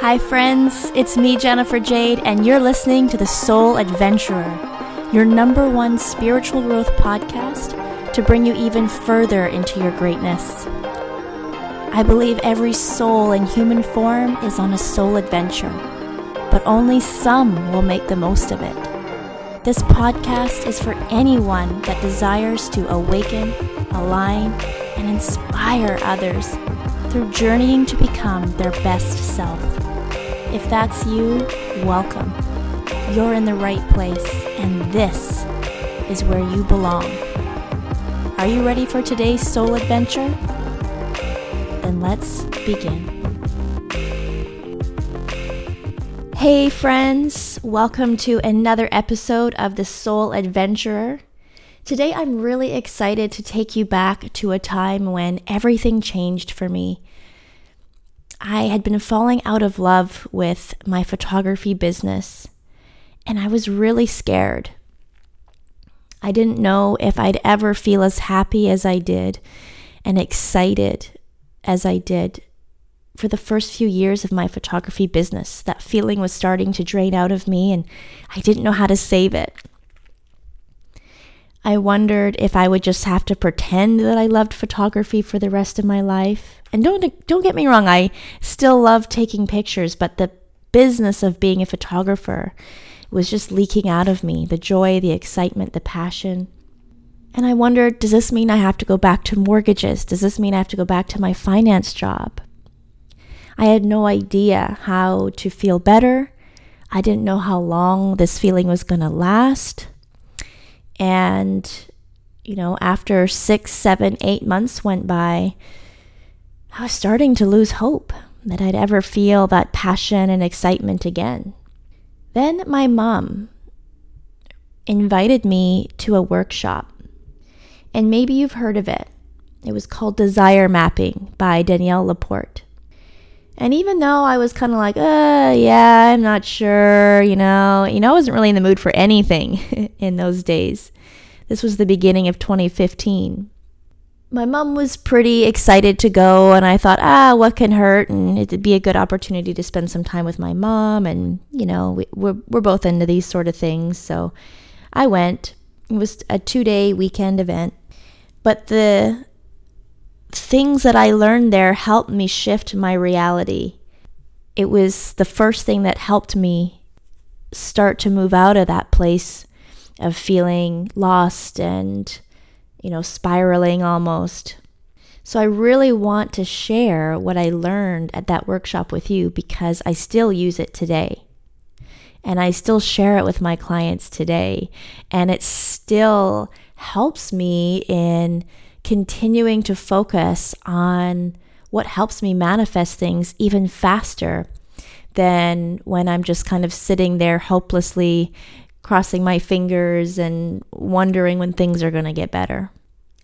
Hi, friends. It's me, Jennifer Jayde, and you're listening to The Soul Adventurer, your number one spiritual growth podcast to bring you even further into your greatness. I believe every soul in human form is on a soul adventure, but only some will make the most of it. This podcast is for anyone that desires to awaken, align, and inspire others through journeying to become their best self. If that's you, welcome. You're in the right place, and this is where you belong. Are you ready for today's soul adventure? Then let's begin. Hey, friends, welcome to another episode of The Soul Adventurer. Today, I'm really excited to take you back to a time when everything changed for me I had been falling out of love with my photography business, and I was really scared. I didn't know if I'd ever feel as happy as I did and excited as I did for the first few years of my photography business. That feeling was starting to drain out of me, and I didn't know how to save it. I wondered if I would just have to pretend that I loved photography for the rest of my life. And don't don't get me wrong, I still love taking pictures, but the business of being a photographer was just leaking out of me, the joy, the excitement, the passion. And I wondered, does this mean I have to go back to mortgages? Does this mean I have to go back to my finance job? I had no idea how to feel better. I didn't know how long this feeling was going to last. And, you know, after six, seven, eight months went by, I was starting to lose hope that I'd ever feel that passion and excitement again. Then my mom invited me to a workshop. And maybe you've heard of it. It was called Desire Mapping by Danielle Laporte. And even though I was kind of like, uh, yeah, I'm not sure, you know, you know, I wasn't really in the mood for anything in those days. This was the beginning of 2015. My mom was pretty excited to go, and I thought, ah, what can hurt? And it'd be a good opportunity to spend some time with my mom. And, you know, we, we're, we're both into these sort of things. So I went. It was a two day weekend event. But the things that I learned there helped me shift my reality. It was the first thing that helped me start to move out of that place of feeling lost and, you know, spiraling almost. So I really want to share what I learned at that workshop with you because I still use it today. And I still share it with my clients today. And it still helps me in continuing to focus on what helps me manifest things even faster than when I'm just kind of sitting there hopelessly crossing my fingers and wondering when things are going to get better.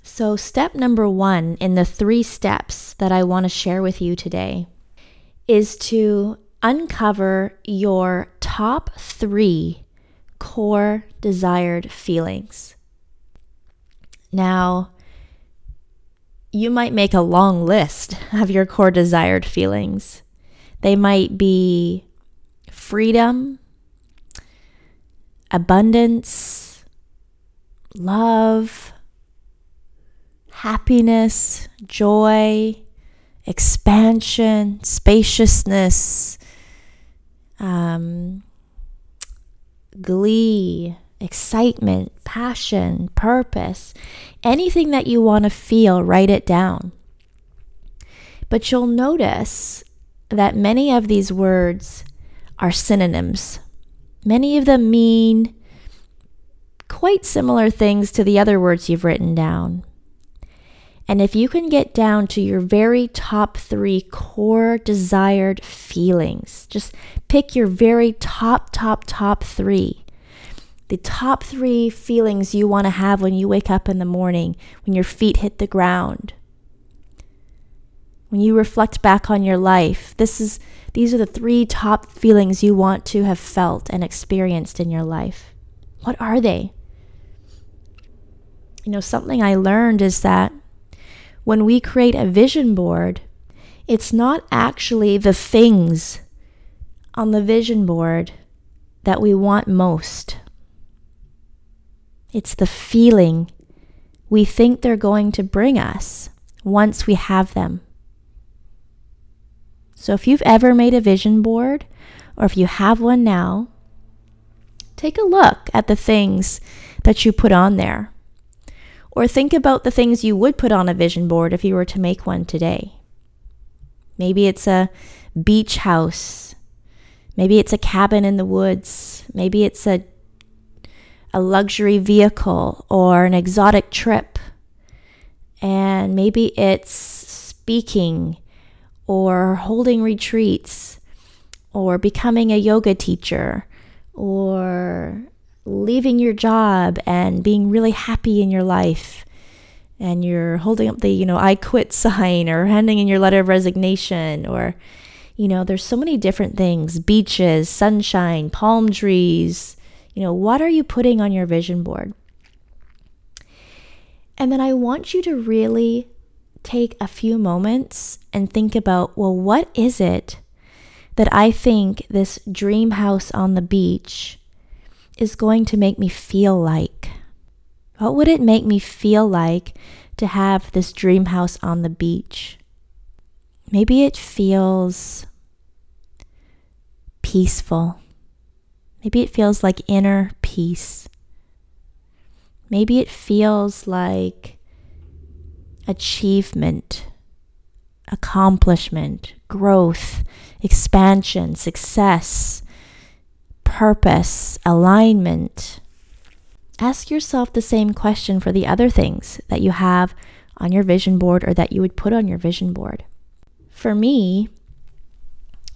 So, step number one in the three steps that I want to share with you today is to uncover your top three core desired feelings. Now, you might make a long list of your core desired feelings. They might be freedom, abundance, love, happiness, joy, expansion, spaciousness, um, glee, excitement, passion, purpose, anything that you want to feel, write it down. But you'll notice that many of these words are synonyms. Many of them mean quite similar things to the other words you've written down. And if you can get down to your very top three core desired feelings, just pick your very top, top, top three the top three feelings you want to have when you wake up in the morning, when your feet hit the ground. When you reflect back on your life, this is these are the three top feelings you want to have felt and experienced in your life. What are they? You know, something I learned is that when we create a vision board, it's not actually the things on the vision board that we want most. It's the feeling we think they're going to bring us once we have them. So if you've ever made a vision board, or if you have one now, take a look at the things that you put on there. Or think about the things you would put on a vision board if you were to make one today. Maybe it's a beach house. Maybe it's a cabin in the woods. Maybe it's a a luxury vehicle or an exotic trip. And maybe it's speaking or holding retreats or becoming a yoga teacher or leaving your job and being really happy in your life and you're holding up the you know i quit sign or handing in your letter of resignation or you know there's so many different things beaches sunshine palm trees you know what are you putting on your vision board and then i want you to really take a few moments and think about well, what is it that I think this dream house on the beach is going to make me feel like? What would it make me feel like to have this dream house on the beach? Maybe it feels peaceful. Maybe it feels like inner peace. Maybe it feels like achievement, accomplishment, growth, expansion, success, purpose, alignment. Ask yourself the same question for the other things that you have on your vision board or that you would put on your vision board. For me,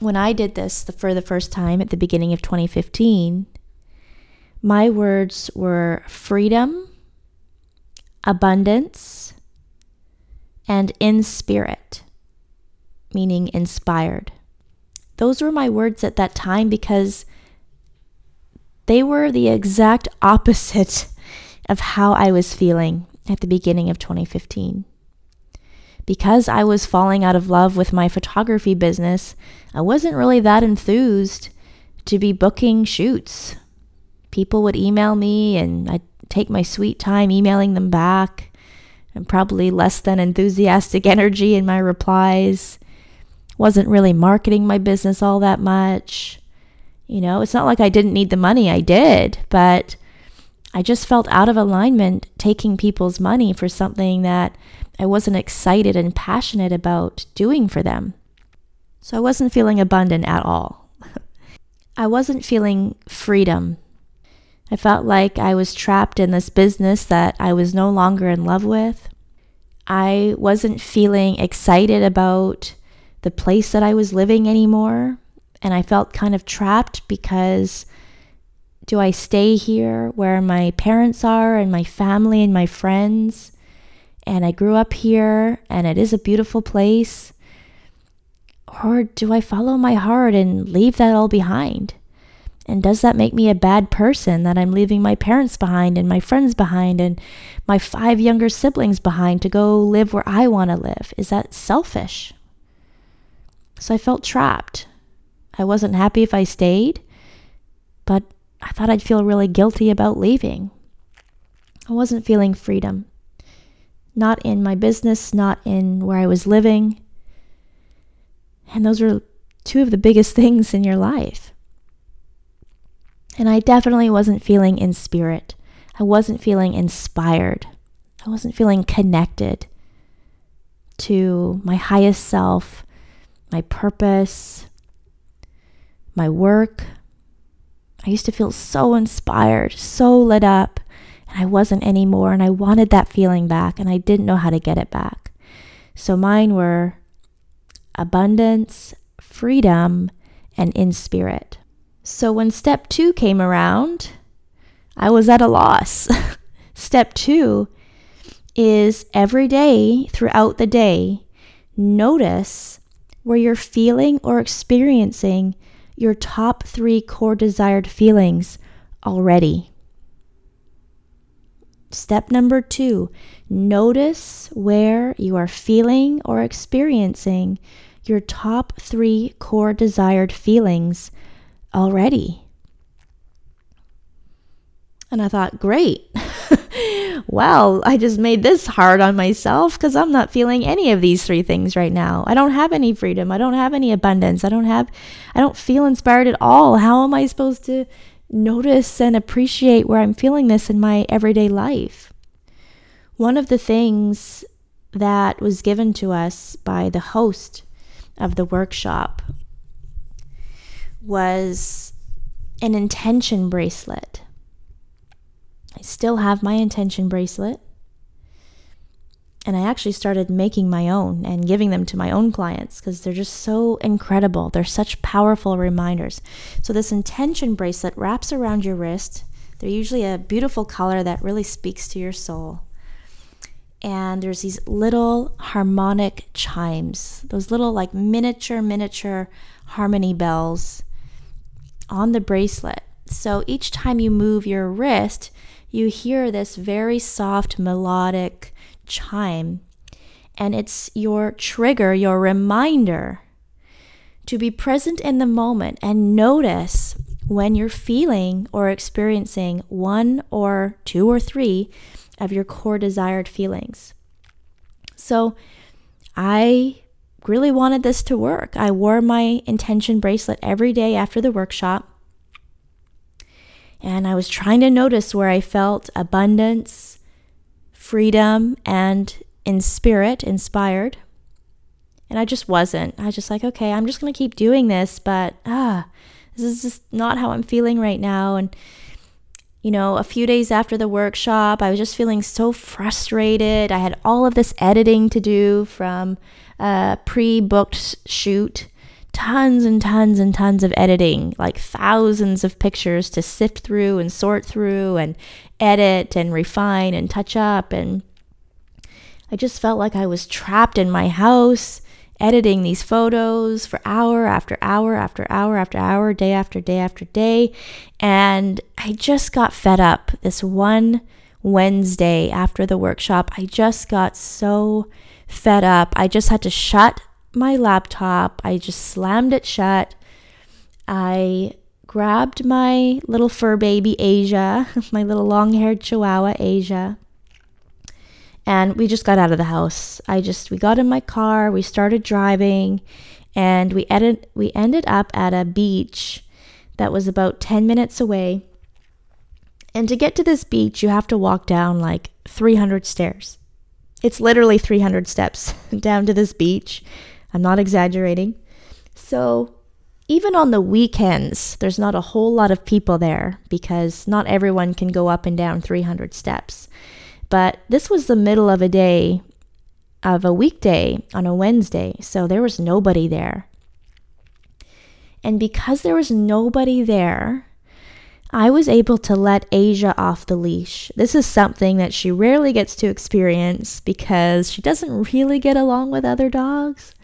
when I did this for the first time at the beginning of 2015, my words were freedom, abundance, and in spirit, meaning inspired. Those were my words at that time because they were the exact opposite of how I was feeling at the beginning of 2015. Because I was falling out of love with my photography business, I wasn't really that enthused to be booking shoots. People would email me and I'd take my sweet time emailing them back and probably less than enthusiastic energy in my replies. Wasn't really marketing my business all that much. You know, it's not like I didn't need the money, I did, but I just felt out of alignment taking people's money for something that I wasn't excited and passionate about doing for them. So I wasn't feeling abundant at all. I wasn't feeling freedom I felt like I was trapped in this business that I was no longer in love with. I wasn't feeling excited about the place that I was living anymore. And I felt kind of trapped because do I stay here where my parents are and my family and my friends? And I grew up here and it is a beautiful place. Or do I follow my heart and leave that all behind? And does that make me a bad person that I'm leaving my parents behind and my friends behind and my five younger siblings behind to go live where I want to live? Is that selfish? So I felt trapped. I wasn't happy if I stayed, but I thought I'd feel really guilty about leaving. I wasn't feeling freedom. Not in my business, not in where I was living. And those are two of the biggest things in your life. And I definitely wasn't feeling in spirit. I wasn't feeling inspired. I wasn't feeling connected to my highest self, my purpose, my work. I used to feel so inspired, so lit up, and I wasn't anymore. And I wanted that feeling back, and I didn't know how to get it back. So mine were abundance, freedom, and in spirit. So when step two came around, I was at a loss. step two is every day throughout the day, notice where you're feeling or experiencing your top three core desired feelings already. Step number two, notice where you are feeling or experiencing your top three core desired feelings already. And I thought, great. well, I just made this hard on myself because I'm not feeling any of these three things right now. I don't have any freedom. I don't have any abundance. I don't have, I don't feel inspired at all. How am I supposed to notice and appreciate where I'm feeling this in my everyday life? One of the things that was given to us by the host of the workshop was an intention bracelet. I still have my intention bracelet. And I actually started making my own and giving them to my own clients because they're just so incredible. They're such powerful reminders. So, this intention bracelet wraps around your wrist. They're usually a beautiful color that really speaks to your soul and there's these little harmonic chimes, those little like miniature, miniature harmony bells on the bracelet. So each time you move your wrist, you hear this very soft melodic chime, and it's your trigger, your reminder to be present in the moment and notice when you're feeling or experiencing one or two or three of your core desired feelings. So I really wanted this to work. I wore my intention bracelet every day after the workshop. And I was trying to notice where I felt abundance, freedom, and in spirit, inspired. And I just wasn't. I was just like, okay, I'm just going to keep doing this, but ah, this is just not how I'm feeling right now. And you know, a few days after the workshop, I was just feeling so frustrated. I had all of this editing to do from a pre booked shoot, tons and tons and tons of editing, like thousands of pictures to sift through and sort through and edit and refine and touch up. And I just felt like I was trapped in my house editing these photos for hour after hour after hour after hour, day after day after day. And I just got fed up this one Wednesday after the workshop. I just got so fed up. I just had to shut my laptop. I just slammed it shut. I grabbed my little fur baby Asia, my little long haired chihuahua Asia, and we just got out of the house. I just we got in my car, we started driving, and we ended we ended up at a beach that was about 10 minutes away. And to get to this beach, you have to walk down like 300 stairs. It's literally 300 steps down to this beach. I'm not exaggerating. So, even on the weekends, there's not a whole lot of people there because not everyone can go up and down 300 steps. But this was the middle of a day of a weekday on a Wednesday, so there was nobody there. And because there was nobody there, I was able to let Asia off the leash. This is something that she rarely gets to experience because she doesn't really get along with other dogs.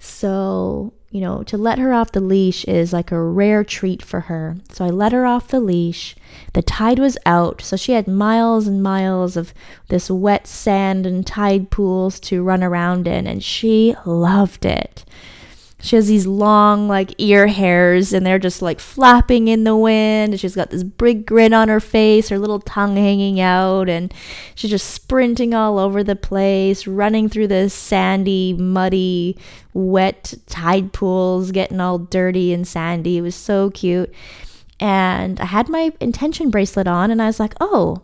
So you know, to let her off the leash is like a rare treat for her. So I let her off the leash. The tide was out, so she had miles and miles of this wet sand and tide pools to run around in, and she loved it. She has these long, like, ear hairs, and they're just like flapping in the wind. She's got this big grin on her face, her little tongue hanging out, and she's just sprinting all over the place, running through the sandy, muddy, wet tide pools, getting all dirty and sandy. It was so cute. And I had my intention bracelet on, and I was like, oh,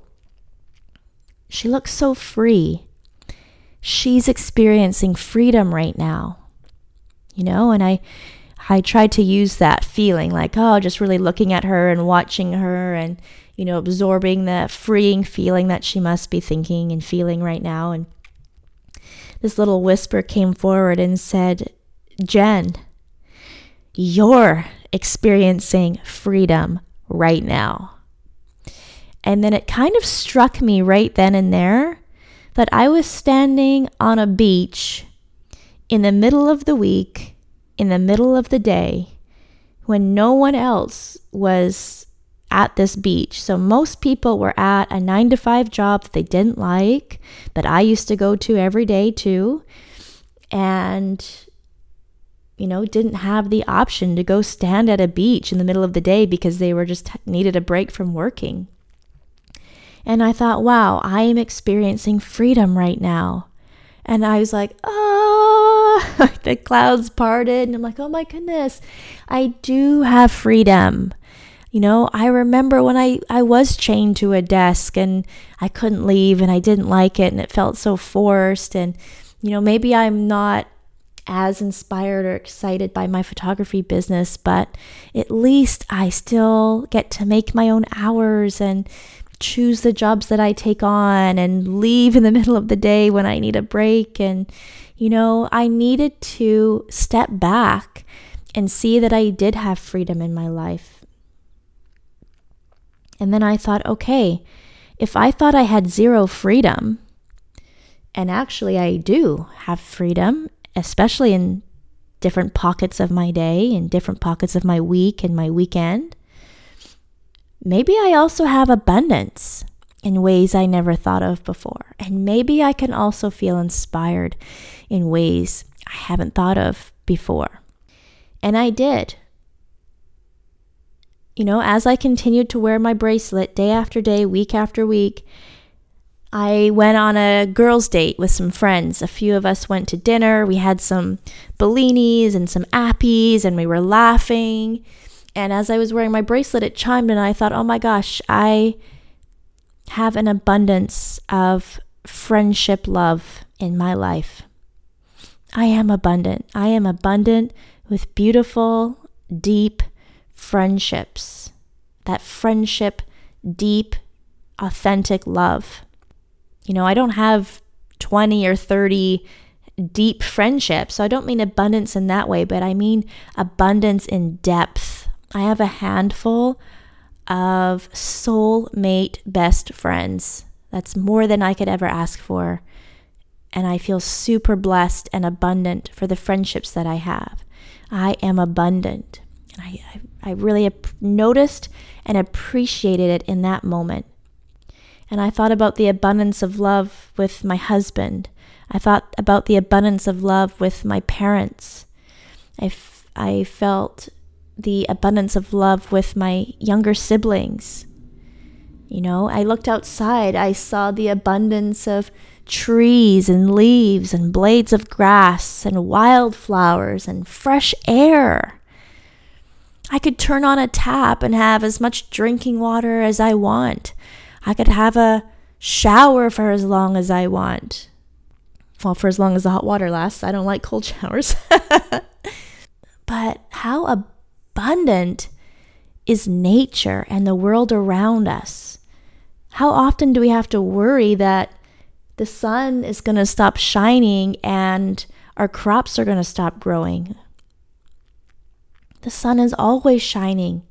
she looks so free. She's experiencing freedom right now you know, and I I tried to use that feeling like, oh, just really looking at her and watching her and, you know, absorbing the freeing feeling that she must be thinking and feeling right now. And this little whisper came forward and said, Jen, you're experiencing freedom right now. And then it kind of struck me right then and there that I was standing on a beach in the middle of the week, in the middle of the day, when no one else was at this beach. So most people were at a nine to five job that they didn't like, that I used to go to every day too. And you know, didn't have the option to go stand at a beach in the middle of the day because they were just needed a break from working. And I thought, wow, I am experiencing freedom right now. And I was like, oh, the clouds parted. And I'm like, oh my goodness, I do have freedom. You know, I remember when I, I was chained to a desk and I couldn't leave and I didn't like it and it felt so forced. And, you know, maybe I'm not as inspired or excited by my photography business, but at least I still get to make my own hours and choose the jobs that I take on and leave in the middle of the day when I need a break. And, you know, I needed to step back and see that I did have freedom in my life. And then I thought, okay, if I thought I had zero freedom, and actually I do have freedom, especially in different pockets of my day and different pockets of my week and my weekend maybe I also have abundance in ways I never thought of before. And maybe I can also feel inspired in ways I haven't thought of before. And I did. You know, as I continued to wear my bracelet day after day, week after week, I went on a girls' date with some friends. A few of us went to dinner. We had some bellinis and some appies, and we were laughing. And as I was wearing my bracelet, it chimed, and I thought, oh my gosh, I have an abundance of friendship love in my life. I am abundant. I am abundant with beautiful, deep friendships. That friendship, deep, authentic love. You know, I don't have 20 or 30 deep friendships. So I don't mean abundance in that way, but I mean abundance in depth I have a handful of soulmate best friends. That's more than I could ever ask for. And I feel super blessed and abundant for the friendships that I have. I am abundant. And I, I, I really ap- noticed and appreciated it in that moment. And I thought about the abundance of love with my husband. I thought about the abundance of love with my parents. I, f- I felt the abundance of love with my younger siblings. You know, I looked outside, I saw the abundance of trees and leaves and blades of grass and wildflowers and fresh air. I could turn on a tap and have as much drinking water as I want. I could have a shower for as long as I want. Well, for as long as the hot water lasts. I don't like cold showers. but how abundant abundant is nature and the world around us. How often do we have to worry that the sun is going to stop shining and our crops are going to stop growing? The sun is always shining.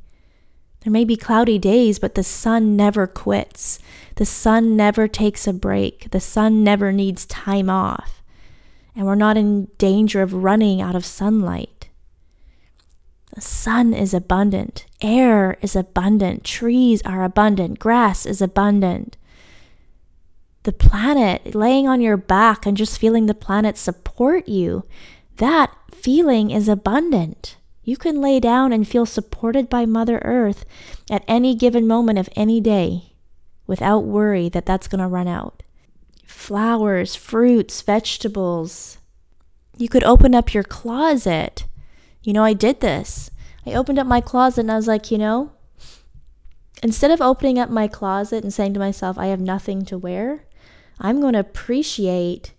There may be cloudy days, but the sun never quits. The sun never takes a break. The sun never needs time off. And we're not in danger of running out of sunlight. The sun is abundant, air is abundant, trees are abundant, grass is abundant. The planet, laying on your back and just feeling the planet support you, that feeling is abundant. You can lay down and feel supported by Mother Earth at any given moment of any day without worry that that's going to run out. Flowers, fruits, vegetables. You could open up your closet you know, I did this. I opened up my closet and I was like, you know, instead of opening up my closet and saying to myself, I have nothing to wear, I'm going to appreciate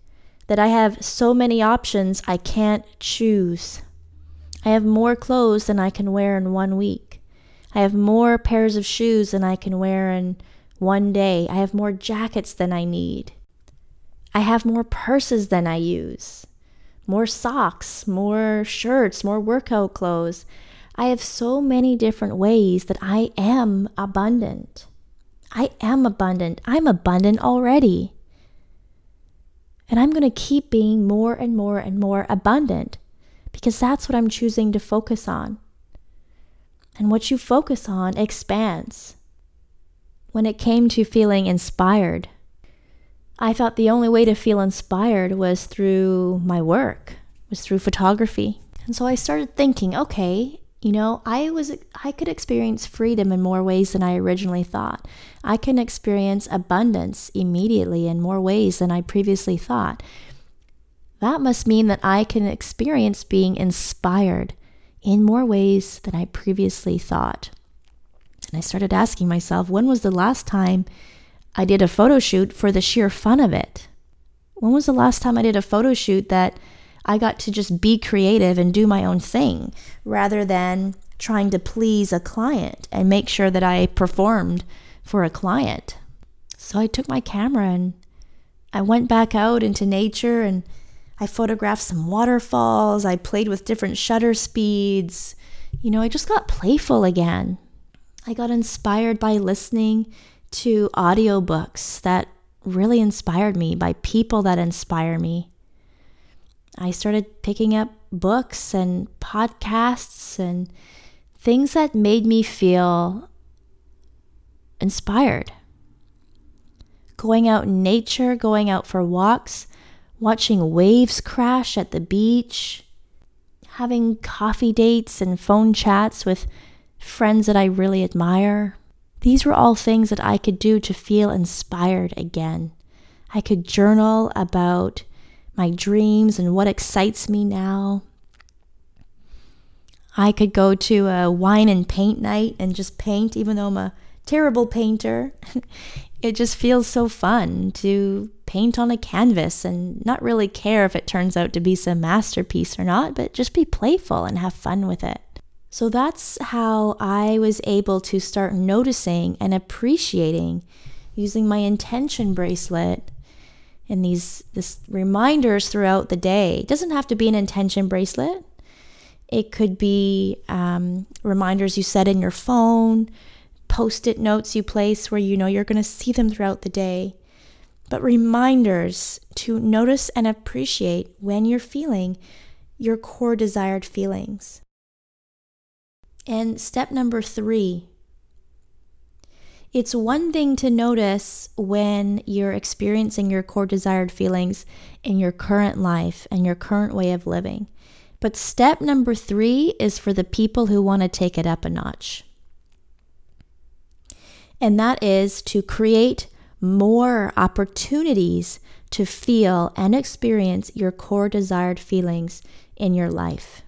that I have so many options I can't choose. I have more clothes than I can wear in one week. I have more pairs of shoes than I can wear in one day. I have more jackets than I need. I have more purses than I use more socks, more shirts, more workout clothes. I have so many different ways that I am abundant. I am abundant. I'm abundant already. And I'm going to keep being more and more and more abundant because that's what I'm choosing to focus on. And what you focus on expands. When it came to feeling inspired, I thought the only way to feel inspired was through my work, was through photography. And so I started thinking, okay, you know, I was I could experience freedom in more ways than I originally thought. I can experience abundance immediately in more ways than I previously thought. That must mean that I can experience being inspired in more ways than I previously thought. And I started asking myself, when was the last time I did a photo shoot for the sheer fun of it? When was the last time I did a photo shoot that I got to just be creative and do my own thing rather than trying to please a client and make sure that I performed for a client. So I took my camera and I went back out into nature and I photographed some waterfalls. I played with different shutter speeds. You know, I just got playful again. I got inspired by listening to audiobooks that really inspired me, by people that inspire me. I started picking up books and podcasts and things that made me feel inspired. Going out in nature, going out for walks, watching waves crash at the beach, having coffee dates and phone chats with friends that I really admire. These were all things that I could do to feel inspired again. I could journal about my dreams and what excites me now. I could go to a wine and paint night and just paint, even though I'm a terrible painter. it just feels so fun to paint on a canvas and not really care if it turns out to be some masterpiece or not, but just be playful and have fun with it. So that's how I was able to start noticing and appreciating using my intention bracelet and these this reminders throughout the day. It doesn't have to be an intention bracelet. It could be um, reminders you set in your phone, post-it notes you place where you know you're going to see them throughout the day. But reminders to notice and appreciate when you're feeling your core desired feelings. And step number three it's one thing to notice when you're experiencing your core desired feelings in your current life and your current way of living. But step number three is for the people who want to take it up a notch. And that is to create more opportunities to feel and experience your core desired feelings in your life.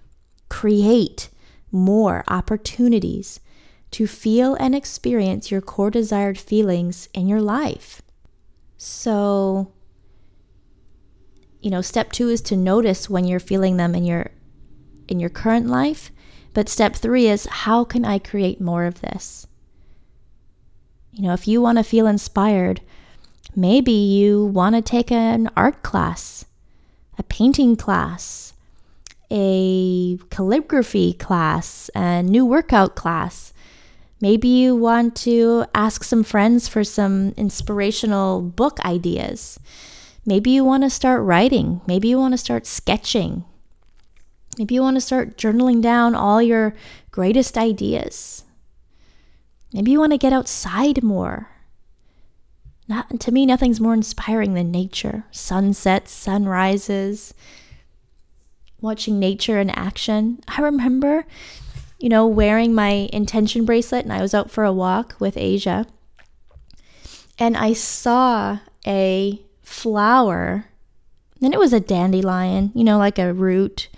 Create more opportunities to feel and experience your core desired feelings in your life. So, you know, step 2 is to notice when you're feeling them in your in your current life, but step 3 is how can I create more of this? You know, if you want to feel inspired, maybe you want to take an art class, a painting class, a calligraphy class, a new workout class. Maybe you want to ask some friends for some inspirational book ideas. Maybe you want to start writing. Maybe you want to start sketching. Maybe you want to start journaling down all your greatest ideas. Maybe you want to get outside more. Not, to me, nothing's more inspiring than nature. Sunsets, sunrises, watching nature in action. I remember you know, wearing my intention bracelet and I was out for a walk with Asia. And I saw a flower, and it was a dandelion, you know, like a root,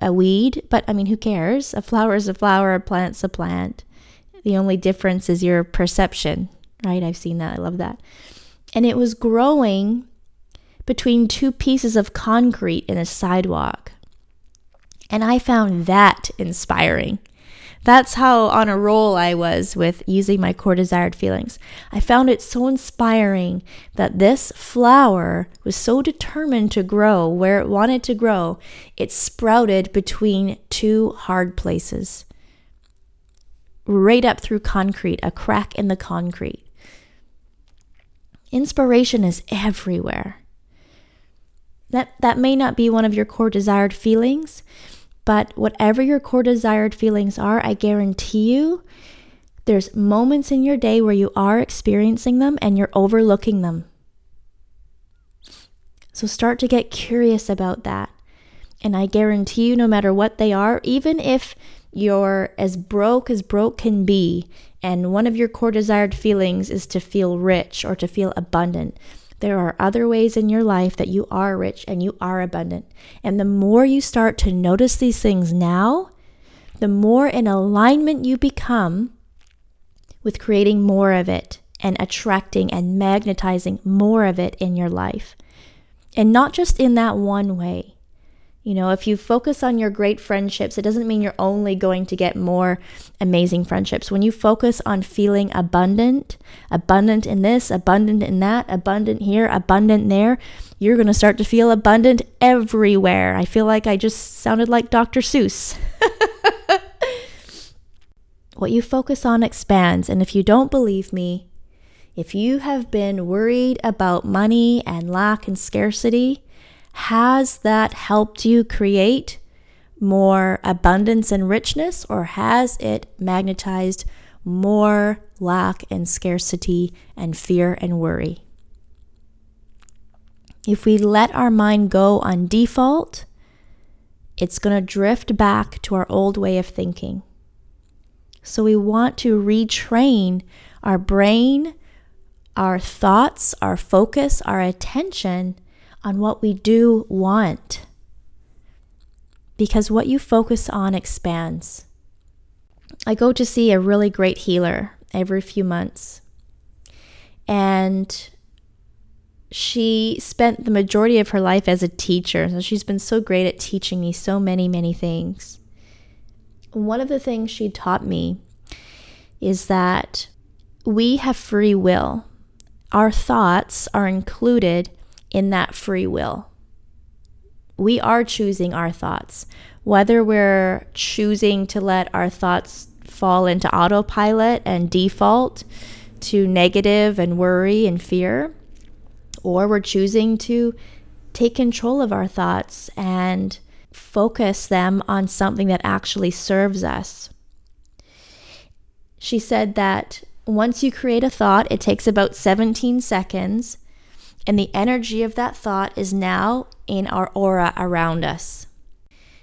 a weed, but I mean, who cares? A flower is a flower, a plant's a plant. The only difference is your perception, right? I've seen that. I love that. And it was growing between two pieces of concrete in a sidewalk. And I found that inspiring. That's how on a roll I was with using my core desired feelings. I found it so inspiring that this flower was so determined to grow where it wanted to grow, it sprouted between two hard places. Right up through concrete, a crack in the concrete. Inspiration is everywhere. That, that may not be one of your core desired feelings, but whatever your core desired feelings are, I guarantee you there's moments in your day where you are experiencing them and you're overlooking them. So start to get curious about that. And I guarantee you, no matter what they are, even if you're as broke as broke can be, and one of your core desired feelings is to feel rich or to feel abundant, there are other ways in your life that you are rich and you are abundant. And the more you start to notice these things now, the more in alignment you become with creating more of it and attracting and magnetizing more of it in your life. And not just in that one way. You know, if you focus on your great friendships, it doesn't mean you're only going to get more amazing friendships. When you focus on feeling abundant, abundant in this, abundant in that, abundant here, abundant there, you're going to start to feel abundant everywhere. I feel like I just sounded like Dr. Seuss. what you focus on expands. And if you don't believe me, if you have been worried about money and lack and scarcity, has that helped you create more abundance and richness, or has it magnetized more lack and scarcity and fear and worry? If we let our mind go on default, it's going to drift back to our old way of thinking. So we want to retrain our brain, our thoughts, our focus, our attention on what we do want. Because what you focus on expands. I go to see a really great healer every few months. And she spent the majority of her life as a teacher. So she's been so great at teaching me so many, many things. One of the things she taught me is that we have free will. Our thoughts are included in that free will. We are choosing our thoughts. Whether we're choosing to let our thoughts fall into autopilot and default to negative and worry and fear, or we're choosing to take control of our thoughts and focus them on something that actually serves us. She said that once you create a thought, it takes about 17 seconds and the energy of that thought is now in our aura around us.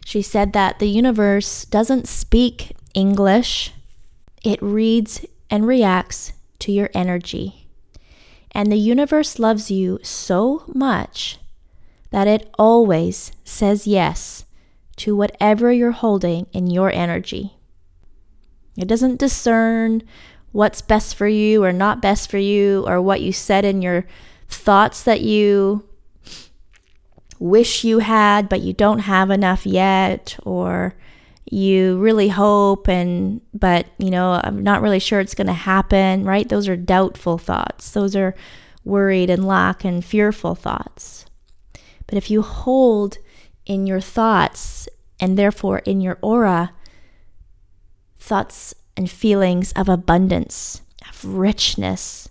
She said that the universe doesn't speak English, it reads and reacts to your energy. And the universe loves you so much that it always says yes to whatever you're holding in your energy. It doesn't discern what's best for you or not best for you or what you said in your thoughts that you wish you had, but you don't have enough yet, or you really hope and but you know i'm not really sure it's going to happen right? Those are doubtful thoughts. Those are worried and lack and fearful thoughts. But if you hold in your thoughts and therefore in your aura thoughts and feelings of abundance of richness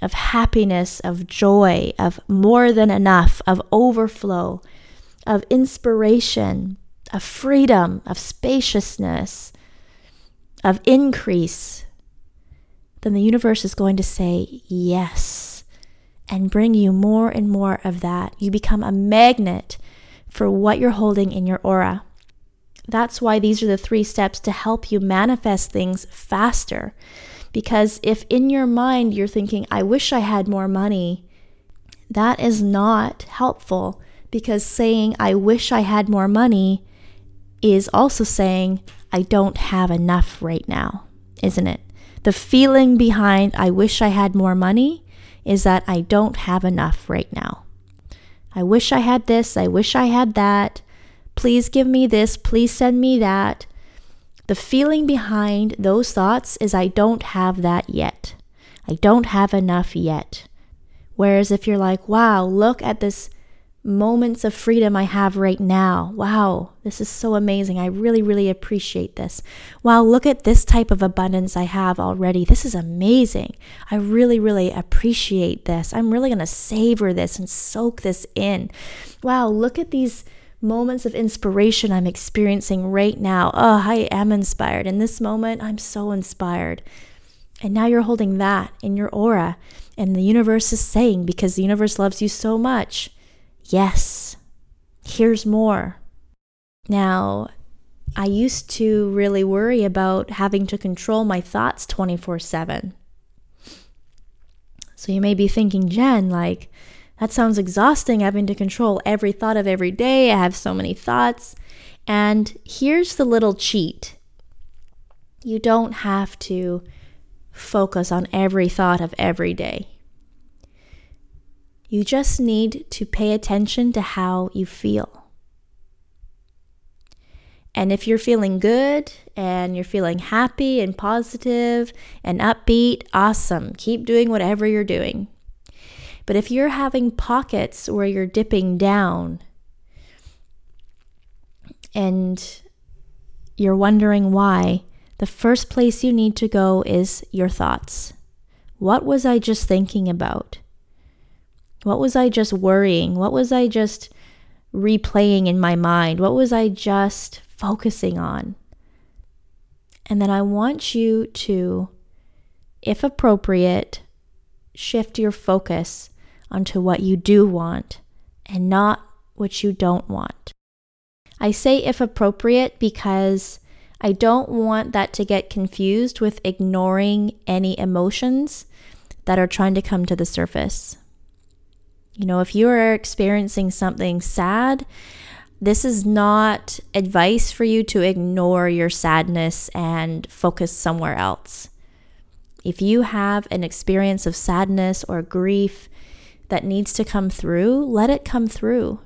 of happiness, of joy, of more than enough, of overflow, of inspiration, of freedom, of spaciousness, of increase, then the universe is going to say yes and bring you more and more of that. You become a magnet for what you're holding in your aura. That's why these are the three steps to help you manifest things faster. Because if in your mind you're thinking, I wish I had more money, that is not helpful because saying, I wish I had more money is also saying, I don't have enough right now, isn't it? The feeling behind, I wish I had more money, is that I don't have enough right now. I wish I had this, I wish I had that. Please give me this, please send me that. The feeling behind those thoughts is I don't have that yet. I don't have enough yet. Whereas if you're like, wow, look at this moments of freedom I have right now. Wow, this is so amazing. I really, really appreciate this. Wow, look at this type of abundance I have already. This is amazing. I really, really appreciate this. I'm really going to savor this and soak this in. Wow, look at these moments of inspiration I'm experiencing right now. Oh, I am inspired. In this moment, I'm so inspired. And now you're holding that in your aura. And the universe is saying, because the universe loves you so much, yes, here's more. Now, I used to really worry about having to control my thoughts 24 7. So you may be thinking, Jen, like, that sounds exhausting having to control every thought of every day. I have so many thoughts. And here's the little cheat you don't have to focus on every thought of every day. You just need to pay attention to how you feel. And if you're feeling good and you're feeling happy and positive and upbeat, awesome. Keep doing whatever you're doing. But if you're having pockets where you're dipping down and you're wondering why, the first place you need to go is your thoughts. What was I just thinking about? What was I just worrying? What was I just replaying in my mind? What was I just focusing on? And then I want you to, if appropriate, shift your focus onto what you do want and not what you don't want. I say if appropriate because I don't want that to get confused with ignoring any emotions that are trying to come to the surface. You know, if you are experiencing something sad, this is not advice for you to ignore your sadness and focus somewhere else. If you have an experience of sadness or grief, that needs to come through, let it come through.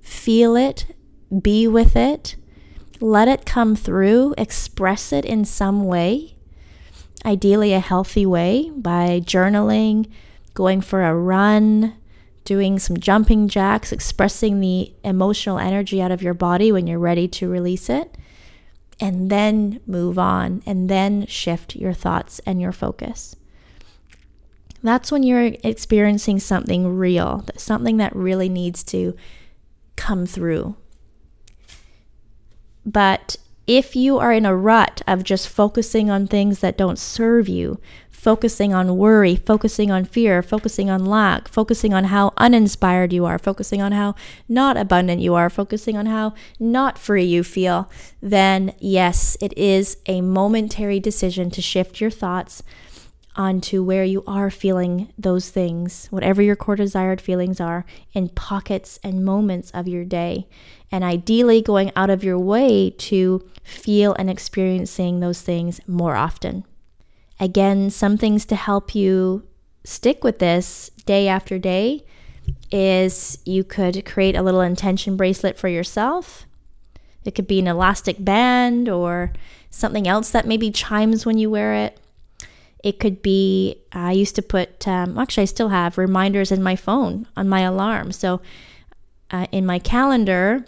Feel it, be with it, let it come through, express it in some way, ideally a healthy way by journaling, going for a run, doing some jumping jacks, expressing the emotional energy out of your body when you're ready to release it, and then move on and then shift your thoughts and your focus. That's when you're experiencing something real, something that really needs to come through. But if you are in a rut of just focusing on things that don't serve you, focusing on worry, focusing on fear, focusing on lack, focusing on how uninspired you are, focusing on how not abundant you are, focusing on how not free you feel, then yes, it is a momentary decision to shift your thoughts onto where you are feeling those things, whatever your core desired feelings are, in pockets and moments of your day. And ideally, going out of your way to feel and experiencing those things more often. Again, some things to help you stick with this day after day is you could create a little intention bracelet for yourself. It could be an elastic band or something else that maybe chimes when you wear it. It could be, I used to put, um, actually, I still have reminders in my phone on my alarm. So uh, in my calendar,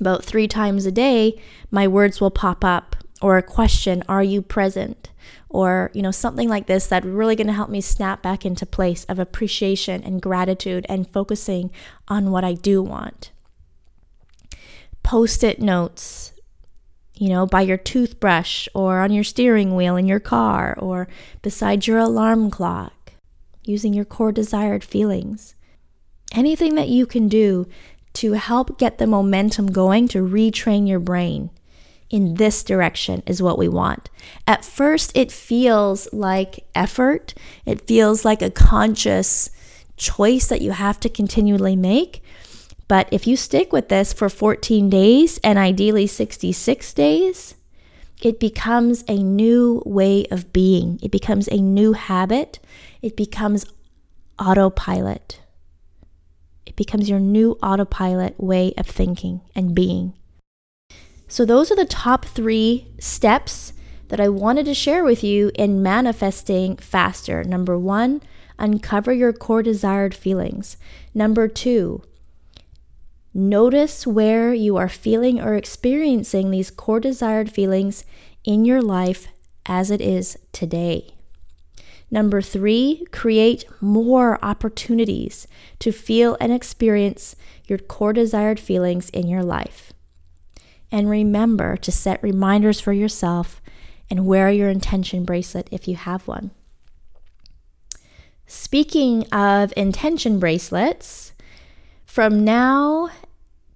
about three times a day, my words will pop up or a question, Are you present? Or, you know, something like this that really going to help me snap back into place of appreciation and gratitude and focusing on what I do want. Post it notes you know, by your toothbrush or on your steering wheel in your car or beside your alarm clock, using your core desired feelings. Anything that you can do to help get the momentum going to retrain your brain in this direction is what we want. At first, it feels like effort, it feels like a conscious choice that you have to continually make. But if you stick with this for 14 days and ideally 66 days, it becomes a new way of being. It becomes a new habit. It becomes autopilot. It becomes your new autopilot way of thinking and being. So, those are the top three steps that I wanted to share with you in manifesting faster. Number one, uncover your core desired feelings. Number two, Notice where you are feeling or experiencing these core desired feelings in your life as it is today. Number three, create more opportunities to feel and experience your core desired feelings in your life. And remember to set reminders for yourself and wear your intention bracelet if you have one. Speaking of intention bracelets, from now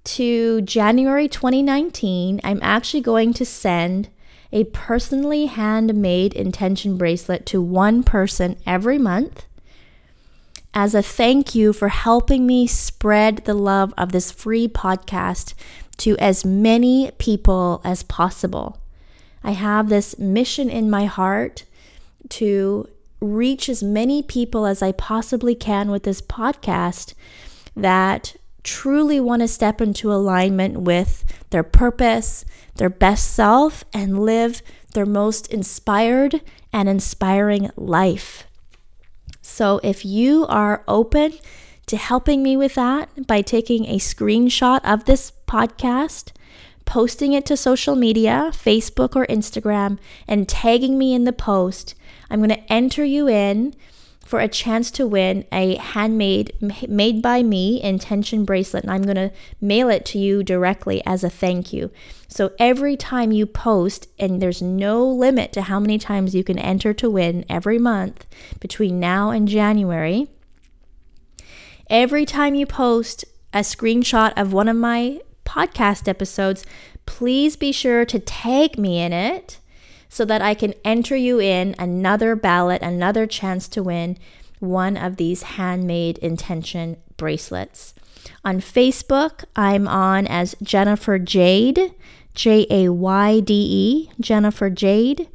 to January 2019, I'm actually going to send a personally handmade intention bracelet to one person every month as a thank you for helping me spread the love of this free podcast to as many people as possible. I have this mission in my heart to reach as many people as I possibly can with this podcast that truly want to step into alignment with their purpose, their best self, and live their most inspired and inspiring life. So, if you are open to helping me with that by taking a screenshot of this podcast, posting it to social media, Facebook or Instagram, and tagging me in the post, I'm going to enter you in for a chance to win a handmade, made by me intention bracelet. And I'm going to mail it to you directly as a thank you. So every time you post, and there's no limit to how many times you can enter to win every month between now and January. Every time you post a screenshot of one of my podcast episodes, please be sure to tag me in it so that I can enter you in another ballot, another chance to win one of these handmade intention bracelets. On Facebook, I'm on as Jennifer Jayde, J A Y D E, Jennifer Jayde.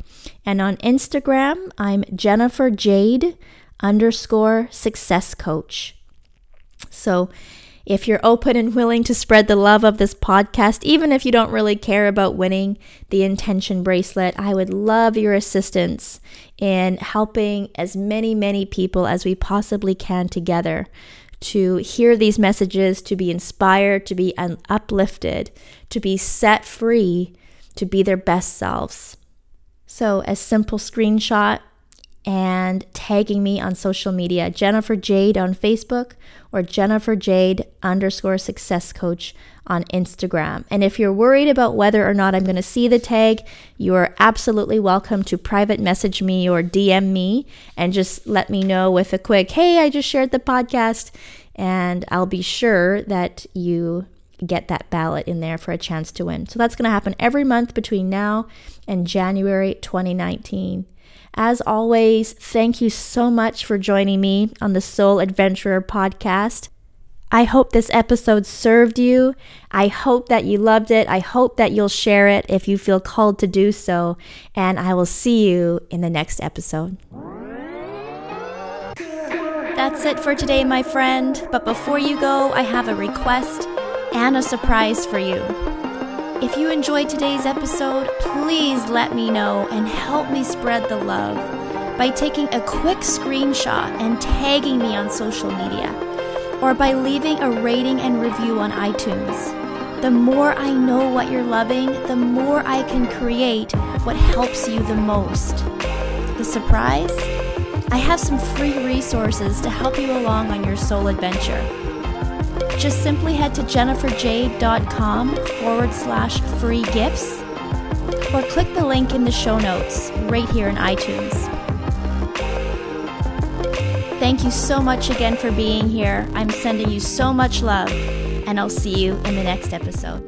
And on Instagram, I'm Jennifer Jayde underscore success coach. So if you're open and willing to spread the love of this podcast, even if you don't really care about winning the intention bracelet, I would love your assistance in helping as many, many people as we possibly can together to hear these messages, to be inspired, to be uplifted, to be set free, to be their best selves. So, a simple screenshot and tagging me on social media, Jennifer Jayde on Facebook or Jennifer Jayde underscore success coach on Instagram. And if you're worried about whether or not I'm going to see the tag, you are absolutely welcome to private message me or DM me and just let me know with a quick, hey, I just shared the podcast. And I'll be sure that you get that ballot in there for a chance to win. So that's going to happen every month between now and January 2019. As always, thank you so much for joining me on the Soul Adventurer podcast. I hope this episode served you. I hope that you loved it. I hope that you'll share it if you feel called to do so. And I will see you in the next episode. That's it for today, my friend. But before you go, I have a request and a surprise for you. If you enjoyed today's episode, please let me know and help me spread the love by taking a quick screenshot and tagging me on social media, or by leaving a rating and review on iTunes. The more I know what you're loving, the more I can create what helps you the most. The surprise? I have some free resources to help you along on your soul adventure. Just simply head to jenniferjayde.com forward slash free gifts or click the link in the show notes right here in iTunes. Thank you so much again for being here. I'm sending you so much love, and I'll see you in the next episode.